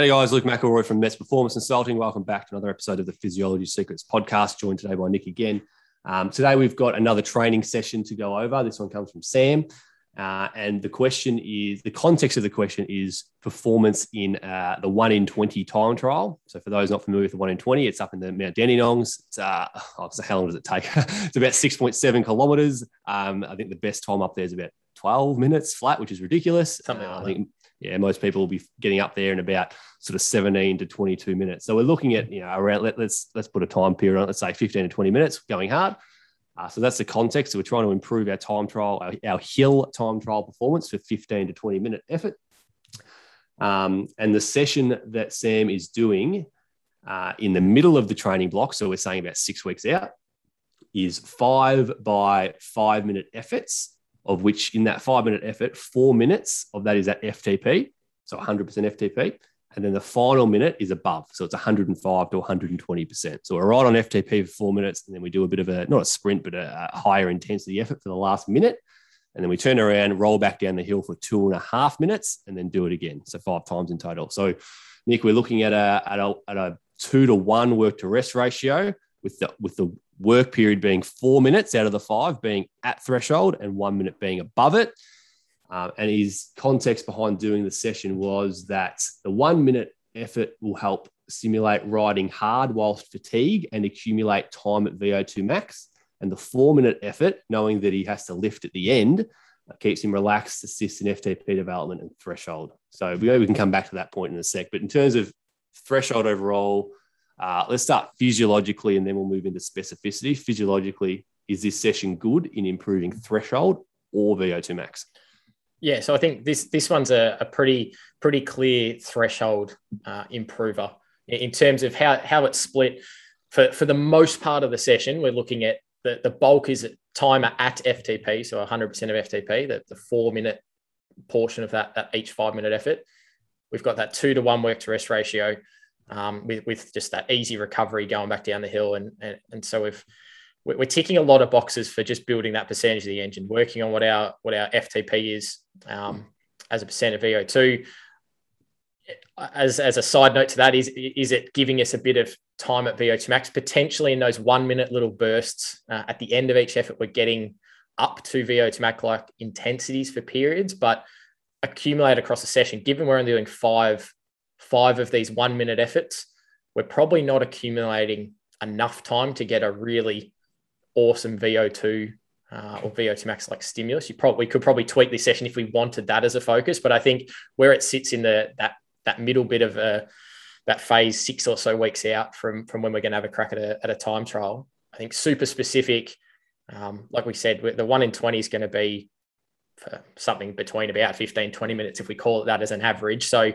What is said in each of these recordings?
Hey guys, Luke McElroy from Mets Performance Consulting. Welcome back to another episode of the Physiology Secrets podcast. Joined today by Nick again. Um, today we've got another training session to go over. This one comes from Sam, uh, and the question is the context of the question is performance in uh, the one in twenty time trial. So for those not familiar with the one in twenty, it's up in the Mount Dandenongs. It's uh, oh, so how long does it take? it's about six point seven kilometers. Um, I think the best time up there is about 12 minutes flat, which is ridiculous. Something uh, I think yeah, most people will be getting up there in about sort of 17 to 22 minutes. So we're looking at, you know, around, let, us let's, let's put a time period on, let's say 15 to 20 minutes going hard. Uh, so that's the context. So we're trying to improve our time trial, our, our hill time trial performance for 15 to 20 minute effort. Um, and the session that Sam is doing uh, in the middle of the training block, so we're saying about six weeks out, is five by five minute efforts of which in that five minute effort, four minutes of that is at FTP, so 100% FTP. And then the final minute is above. So it's 105 to 120%. So we're right on FTP for four minutes. And then we do a bit of a, not a sprint, but a, a higher intensity effort for the last minute. And then we turn around, roll back down the hill for two and a half minutes, and then do it again. So five times in total. So, Nick, we're looking at a, at a, at a two to one work to rest ratio with the, with the work period being four minutes out of the five being at threshold and one minute being above it. Um, and his context behind doing the session was that the one minute effort will help simulate riding hard whilst fatigue and accumulate time at VO2 max. And the four minute effort, knowing that he has to lift at the end, uh, keeps him relaxed, assists in FTP development and threshold. So we, we can come back to that point in a sec. But in terms of threshold overall, uh, let's start physiologically and then we'll move into specificity. Physiologically, is this session good in improving threshold or VO2 max? Yeah, so I think this this one's a, a pretty pretty clear threshold uh, improver in terms of how how it's split. For for the most part of the session, we're looking at the, the bulk is timer at FTP, so 100% of FTP, the, the four minute portion of that, that each five minute effort. We've got that two to one work to rest ratio um, with, with just that easy recovery going back down the hill. And, and, and so we've, we're ticking a lot of boxes for just building that percentage of the engine, working on what our, what our FTP is um, as a percent of VO2. As, as a side note to that, is, is it giving us a bit of time at VO2 max, potentially in those one minute little bursts uh, at the end of each effort, we're getting up to VO2 max like intensities for periods, but accumulate across a session, given we're only doing five five of these one minute efforts, we're probably not accumulating enough time to get a really awesome VO2 uh, or VO2 max like stimulus. You probably could probably tweak this session if we wanted that as a focus, but I think where it sits in the that that middle bit of a uh, that phase six or so weeks out from from when we're going to have a crack at a, at a time trial, I think super specific. Um, like we said, the one in 20 is going to be something between about 15, 20 minutes if we call it that as an average. So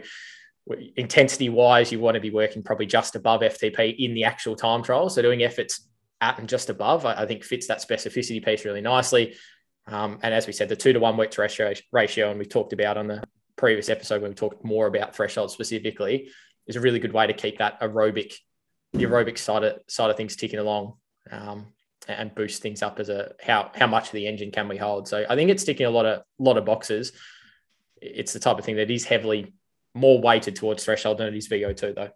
intensity wise, you want to be working probably just above FTP in the actual time trial. So doing efforts at and just above, I, think fits that specificity piece really nicely. Um, and as we said, the two to one work to ratio, ratio, and we talked about on the previous episode when we talked more about threshold specifically, is a really good way to keep that aerobic, the aerobic side of, side of things ticking along. Um, and boost things up as a how how much of the engine can we hold. So I think it's ticking a lot of lot of boxes. It's the type of thing that is heavily more weighted towards threshold than it is VO2 though.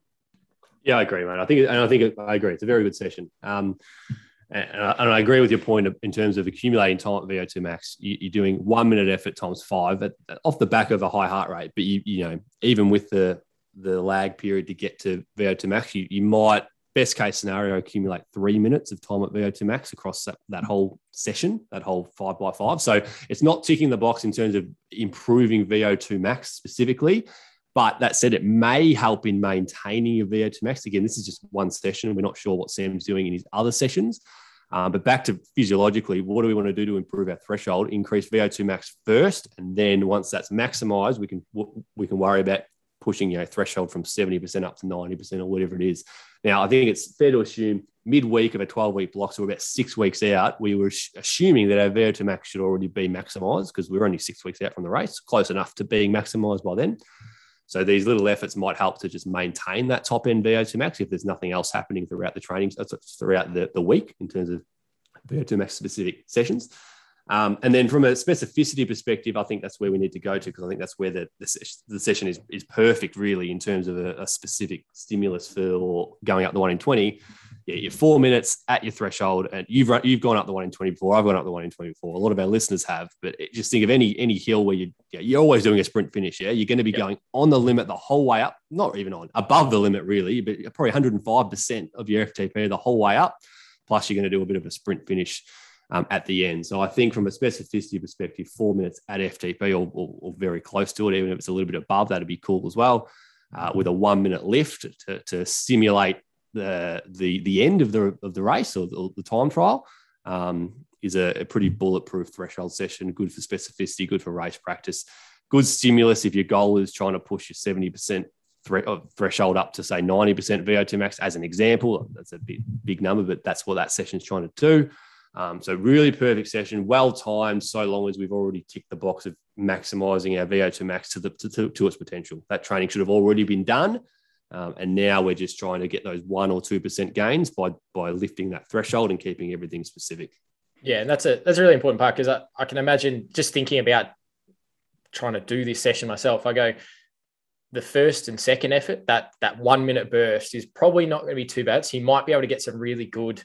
Yeah, I agree, man. I think, and I think I agree. It's a very good session. Um, and, I, and I agree with your point in terms of accumulating time at VO2 max. You, are doing one minute effort times five at, off the back of a high heart rate. But you, you know, even with the the lag period to get to VO2 max, you, you might best case scenario accumulate three minutes of time at VO2 max across that, that whole session, that whole five by five. So it's not ticking the box in terms of improving VO2 max specifically. But that said, it may help in maintaining your VO2 max. Again, this is just one session. We're not sure what Sam's doing in his other sessions. Um, but back to physiologically, what do we want to do to improve our threshold? Increase VO2 max first, and then once that's maximized, we can we can worry about pushing you know threshold from 70% up to 90% or whatever it is. Now, I think it's fair to assume midweek of a 12 week block, so we're about six weeks out, we were assuming that our VO2 max should already be maximized because we're only six weeks out from the race, close enough to being maximized by then. So these little efforts might help to just maintain that top end VO2 max if there's nothing else happening throughout the training, uh, throughout the, the week in terms of VO2 max specific sessions. Um, and then from a specificity perspective, I think that's where we need to go to because I think that's where the, the, the, session is, is perfect, really, in terms of a, a, specific stimulus for going up the one in 20. Yeah, you're four minutes at your threshold, and you've run, you've gone up the one in 24. I've gone up the one in 24. A lot of our listeners have, but just think of any any hill where you, yeah, you're always doing a sprint finish. Yeah, you're going to be going on the limit the whole way up, not even on above the limit, really, but probably 105% of your FTP the whole way up. Plus, you're going to do a bit of a sprint finish um, at the end. So I think from a specificity perspective, four minutes at FTP or, or, or, very close to it, even if it's a little bit above, that'd be cool as well. Uh, with a one minute lift to, to simulate the, the the end of the of the race or the, the time trial um, is a, a, pretty bulletproof threshold session. Good for specificity, good for race practice, good stimulus if your goal is trying to push your seventy percent uh, threshold up to say 90% VO2 max as an example. That's a big, big number, but that's what that session is trying to do. Um, so really perfect session, well timed, so long as we've already ticked the box of maximizing our VO2 max to, the, to, to its potential. That training should have already been done. Um, and now we're just trying to get those one or two percent gains by by lifting that threshold and keeping everything specific. Yeah, and that's a that's a really important part because I, I can imagine just thinking about trying to do this session myself. I go the first and second effort, that that one minute burst is probably not going to be too bad. So you might be able to get some really good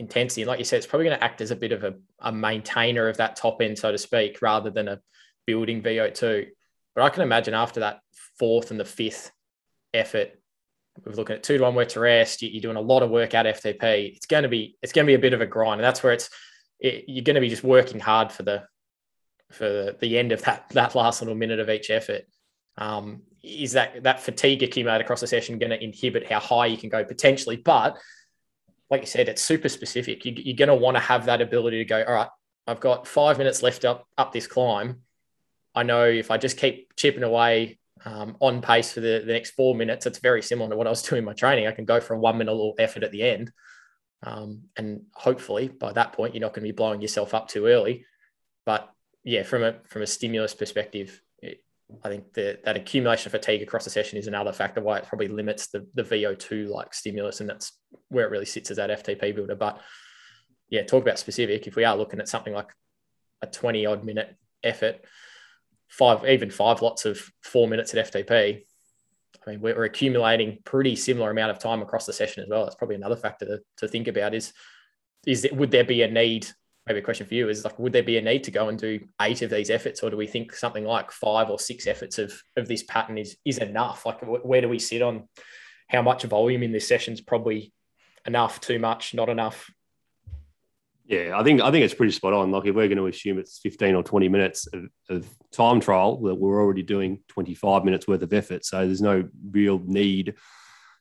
intensity. And like you said, it's probably going to act as a bit of a, a maintainer of that top end, so to speak, rather than a building VO2. But I can imagine after that fourth and the fifth effort, we're looking at two to one work to rest. You're doing a lot of work at FTP. It's going to be it's going to be a bit of a grind, and that's where it's it, you're going to be just working hard for the for the end of that that last little minute of each effort. Um, is that that fatigue accumulated across the session going to inhibit how high you can go potentially? But like you said, it's super specific. You, are going to want to have that ability to go, all right, I've got five minutes left up up this climb. I know if I just keep chipping away um, on pace for the, the next four minutes, it's very similar to what I was doing in my training. I can go for a one minute little effort at the end. Um, and hopefully by that point, you're not going to be blowing yourself up too early. But yeah, from a from a stimulus perspective, I think that that accumulation of fatigue across the session is another factor why it probably limits the, the VO2 like stimulus, and that's where it really sits as that FTP builder. But yeah, talk about specific. If we are looking at something like a 20 odd minute effort, five, even five lots of four minutes at FTP, I mean, we're, accumulating pretty similar amount of time across the session as well. That's probably another factor to, to think about is, is would there be a need maybe a question for you is like, would there be a need to go and do eight of these efforts, or do we think something like five or six efforts of of this pattern is is enough? Like, where do we sit on how much volume in this session is probably enough, too much, not enough? Yeah, I think I think it's pretty spot on. Like if we're going to assume it's 15 or 20 minutes of, of, time trial, that we're already doing 25 minutes worth of effort. So there's no real need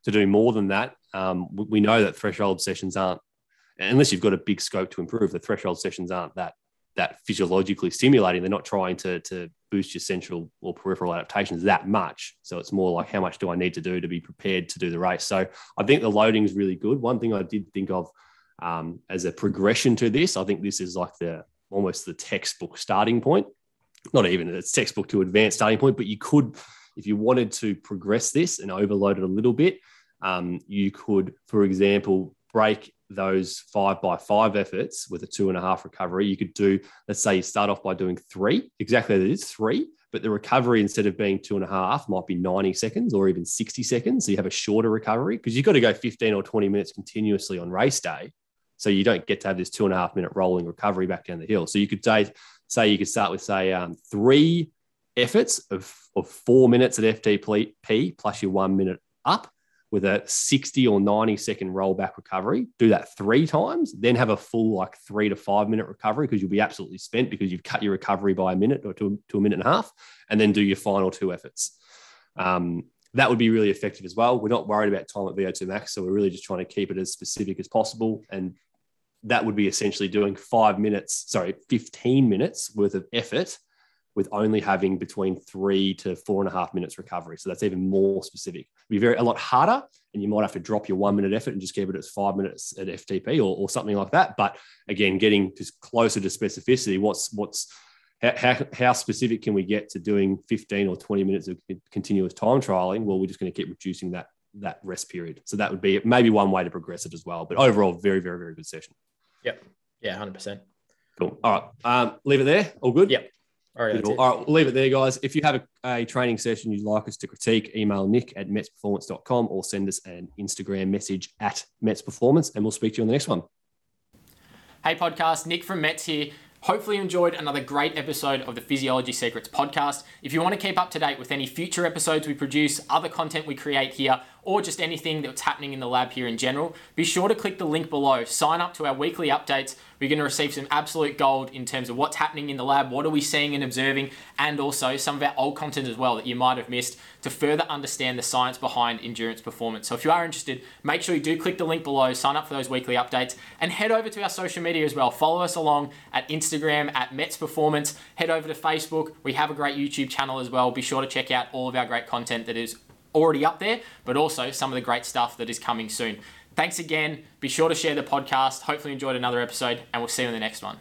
to do more than that. Um, we know that threshold sessions aren't unless you've got a big scope to improve, the threshold sessions aren't that that physiologically stimulating. They're not trying to to boost your central or peripheral adaptations that much. So it's more like how much do I need to do to be prepared to do the race. So I think the loading is really good. One thing I did think of um, as a progression to this, I think this is like the almost the textbook starting point. Not even it's textbook to advanced starting point, but you could, if you wanted to progress this and overload it a little bit, um, you could, for example, break those five by five efforts with a two and a half recovery, you could do, let's say you start off by doing three, exactly that is three, but the recovery instead of being two and a half might be 90 seconds or even 60 seconds. So you have a shorter recovery because you've got to go 15 or 20 minutes continuously on race day. So you don't get to have this two and a half minute rolling recovery back down the hill. So you could say, say you could start with say um, three efforts of, of four minutes at FTP plus your one minute up with a 60 or 90 second rollback recovery. Do that three times, then have a full like three to five minute recovery because you'll be absolutely spent because you've cut your recovery by a minute or to, to a minute and a half, and then do your final two efforts. Um, that would be really effective as well. We're not worried about time at VO2 max, so we're really just trying to keep it as specific as possible. And that would be essentially doing five minutes, sorry, 15 minutes worth of effort with only having between three to four and a half minutes recovery. So that's even more specific. It'd be very a lot harder, and you might have to drop your one minute effort and just keep it at five minutes at FTP or, or something like that. But again, getting just closer to specificity. What's what's how, how specific can we get to doing 15 or 20 minutes of continuous time trialing? Well, we're just going to keep reducing that that rest period. So that would be maybe one way to progress it as well. But overall, very, very, very good session. Yep. Yeah, 100%. Cool. All right. Um, leave it there. All good? Yep. All right. All right. We'll leave it there, guys. If you have a, a, training session you'd like us to critique, email nick at metsperformance.com or send us an Instagram message at metsperformance and we'll speak to you on the next one. Hey, podcast. Nick from Mets here. Hopefully, you enjoyed another great episode of the Physiology Secrets podcast. If you want to keep up to date with any future episodes we produce, other content we create here, or just anything that's happening in the lab here in general, be sure to click the link below. Sign up to our weekly updates. We're going to receive some absolute gold in terms of what's happening in the lab, what are we seeing and observing, and also some of our old content as well that you might have missed to further understand the science behind endurance performance. So if you are interested, make sure you do click the link below, sign up for those weekly updates, and head over to our social media as well. Follow us along at Instagram at Mets Performance. Head over to Facebook. We have a great YouTube channel as well. Be sure to check out all of our great content that is already up there, but also some of the great stuff that is coming soon. Thanks again. Be sure to share the podcast. Hopefully, enjoyed another episode, and we'll see you in the next one.